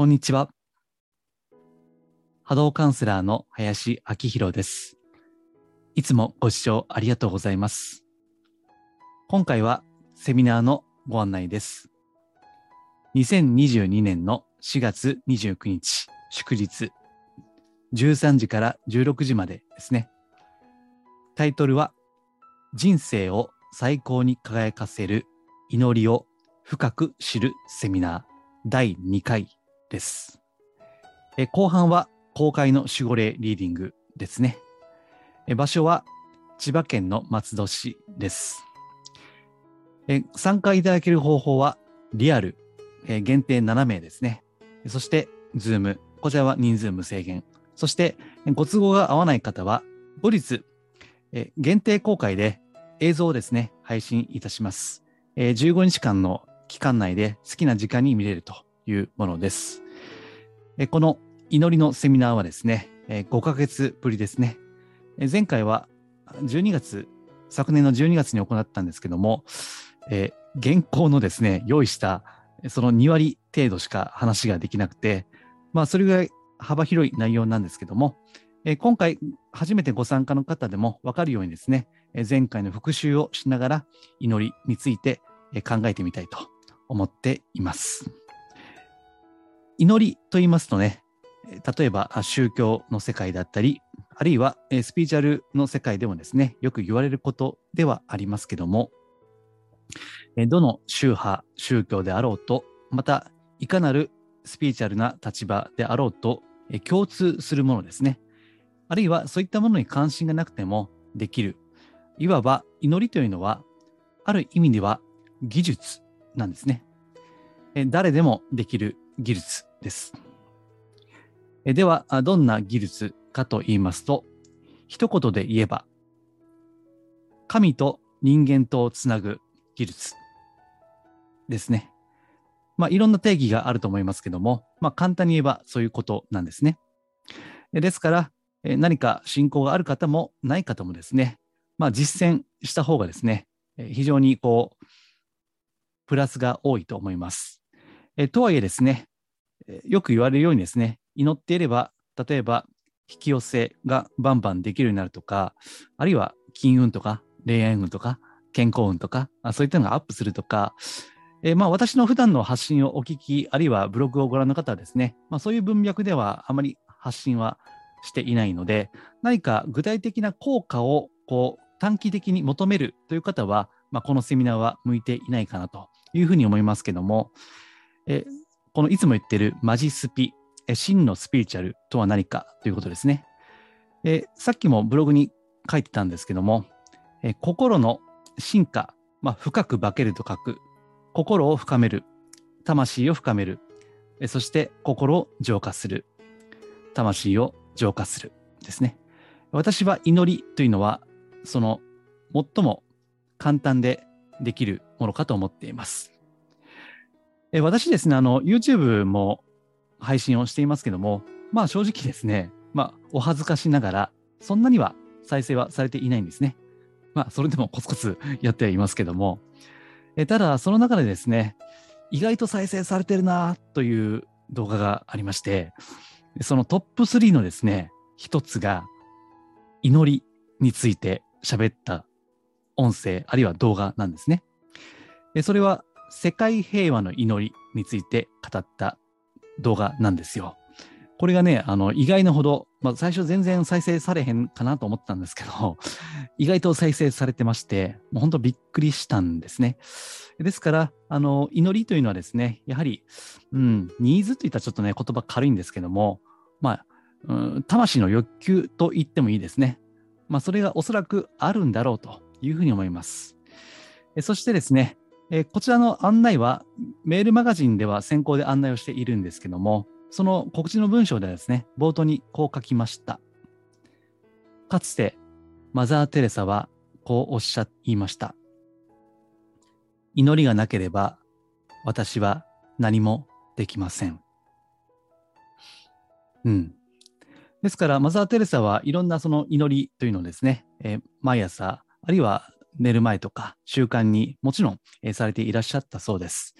こんにちは。波動カウンセラーの林明宏です。いつもご視聴ありがとうございます。今回はセミナーのご案内です。2022年の4月29日、祝日、13時から16時までですね。タイトルは、人生を最高に輝かせる祈りを深く知るセミナー第2回です。え後半は公開の守護霊リーディングですね。え場所は千葉県の松戸市です。え参加いただける方法はリアル、え限定7名ですね。そして、ズーム、こちらは人数無制限。そして、ご都合が合わない方は、後日、え限定公開で映像をですね、配信いたします。え15日間の期間内で好きな時間に見れるというものです。この祈りのセミナーはですね、5ヶ月ぶりですね。前回は12月、昨年の12月に行ったんですけども、え現行のですね、用意したその2割程度しか話ができなくて、まあそれぐらい幅広い内容なんですけども、え今回初めてご参加の方でも分かるようにですね、前回の復習をしながら祈りについて考えてみたいと思っています。祈りと言いますとね、例えば宗教の世界だったり、あるいはスピーチュアルの世界でもですね、よく言われることではありますけども、どの宗派、宗教であろうと、またいかなるスピーチュアルな立場であろうと、共通するものですね。あるいはそういったものに関心がなくてもできる。いわば祈りというのは、ある意味では技術なんですね。誰でもできる技術です。では、どんな技術かと言いますと、一言で言えば、神と人間とをつなぐ技術ですね。まあ、いろんな定義があると思いますけども、まあ、簡単に言えばそういうことなんですね。ですから、何か信仰がある方もない方もですね、まあ、実践した方がですね、非常にこう、プラスが多いと思います。えとはいえですね、よく言われるようにですね、祈っていれば、例えば引き寄せがバンバンできるようになるとか、あるいは金運とか恋愛運とか健康運とか、そういったのがアップするとか、えーまあ私の普段の発信をお聞き、あるいはブログをご覧の方はですね、まあそういう文脈ではあまり発信はしていないので、何か具体的な効果をこう短期的に求めるという方は、まあ、このセミナーは向いていないかなというふうに思いますけども、えこのいつも言ってるマジスピ、真のスピリチュアルとは何かということですね。えさっきもブログに書いてたんですけども、え心の進化、まあ、深く化けると書く、心を深める、魂を深める、えそして心を浄化する、魂を浄化するですね。私は祈りというのは、その最も簡単でできるものかと思っています。え私ですね、あの、YouTube も配信をしていますけども、まあ正直ですね、まあお恥ずかしながら、そんなには再生はされていないんですね。まあそれでもコツコツやってはいますけども、えただその中でですね、意外と再生されてるなという動画がありまして、そのトップ3のですね、一つが祈りについて喋った音声あるいは動画なんですね。それは世界平和の祈りについて語った動画なんですよ。これがね、あの意外なほど、まあ、最初全然再生されへんかなと思ったんですけど、意外と再生されてまして、もう本当びっくりしたんですね。ですから、あの祈りというのはですね、やはり、うん、ニーズといったらちょっとね、言葉軽いんですけども、まあ、うん、魂の欲求と言ってもいいですね。まあ、それがおそらくあるんだろうというふうに思います。そしてですね、えこちらの案内はメールマガジンでは先行で案内をしているんですけども、その告知の文章ではですね、冒頭にこう書きました。かつてマザー・テレサはこうおっしゃいました。祈りがなければ私は何もできません。うん。ですから、マザー・テレサはいろんなその祈りというのをですね、えー毎朝、あるいは寝る前とか習慣にもちろん、えされていらっしゃったそうです。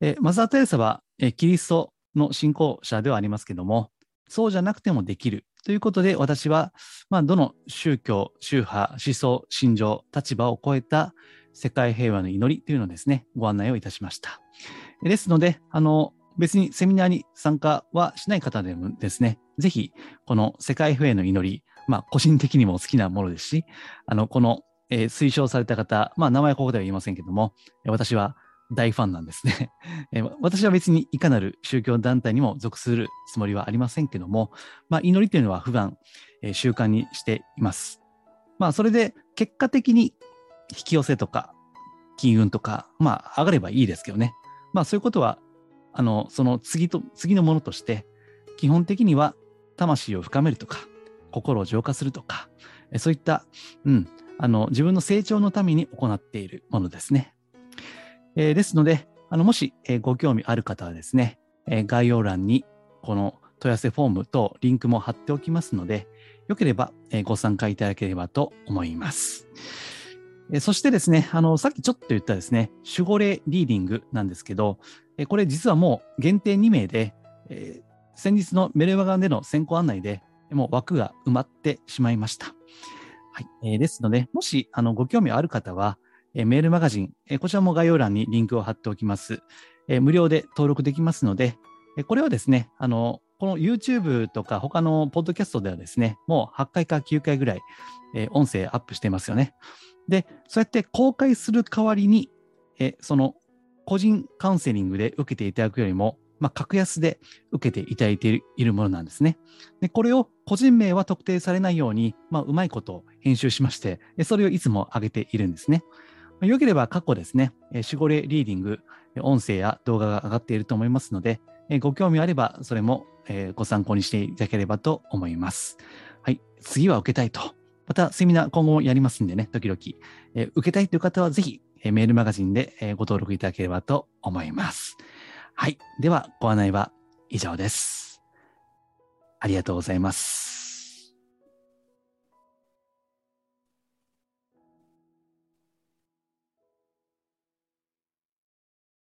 えマザー・テレサは、えキリストの信仰者ではありますけども、そうじゃなくてもできるということで、私は、まあ、どの宗教、宗派、思想、信条、立場を超えた世界平和の祈りというのをですね、ご案内をいたしました。ですので、あの、別にセミナーに参加はしない方でもですね、ぜひ、この世界平和の祈り、まあ、個人的にも好きなものですし、あの、この、えー、推奨された方、まあ、名前はここでは言いませんけども、私は大ファンなんですね。えー、私は別にいかなる宗教団体にも属するつもりはありませんけども、まあ、祈りというのは普段、えー、習慣にしています。まあ、それで結果的に引き寄せとか、金運とか、まあ、上がればいいですけどね。まあ、そういうことは、あの、その次と、次のものとして、基本的には魂を深めるとか、心を浄化するとか、そういった、うん、あの、自分の成長のために行っているものですね。えー、ですので、あの、もし、えー、ご興味ある方はですね、えー、概要欄にこの問い合わせフォームとリンクも貼っておきますので、よければ、えご参加いただければと思います。えそしてですね、あの、さっきちょっと言ったですね、守護霊リーディングなんですけど、えこれ実はもう限定2名で、え先日のメルマガンでの先行案内でもう枠が埋まってしまいました。はい。えー、ですので、もし、あの、ご興味ある方は、えー、メールマガジン、えー、こちらも概要欄にリンクを貼っておきます。えー、無料で登録できますので、えー、これはですね、あの、この YouTube とか他のポッドキャストではですね、もう8回か9回ぐらい、えー、音声アップしてますよね。で、そうやって公開する代わりに、えその個人カウンセリングで受けていただくよりも、まあ、格安で受けていただいているものなんですね。で、これを個人名は特定されないように、まあ、うまいこと編集しまして、それをいつも上げているんですね。よければ過去ですね、守護霊リーディング、音声や動画が上がっていると思いますので、ご興味あれば、それもご参考にしていただければと思います。はい。次は受けたいと。また、セミナー今後もやりますんでね、時々。受けたいという方は、ぜひ、メールマガジンでご登録いただければと思います。はい。では、ご案内は以上です。ありがとうございます。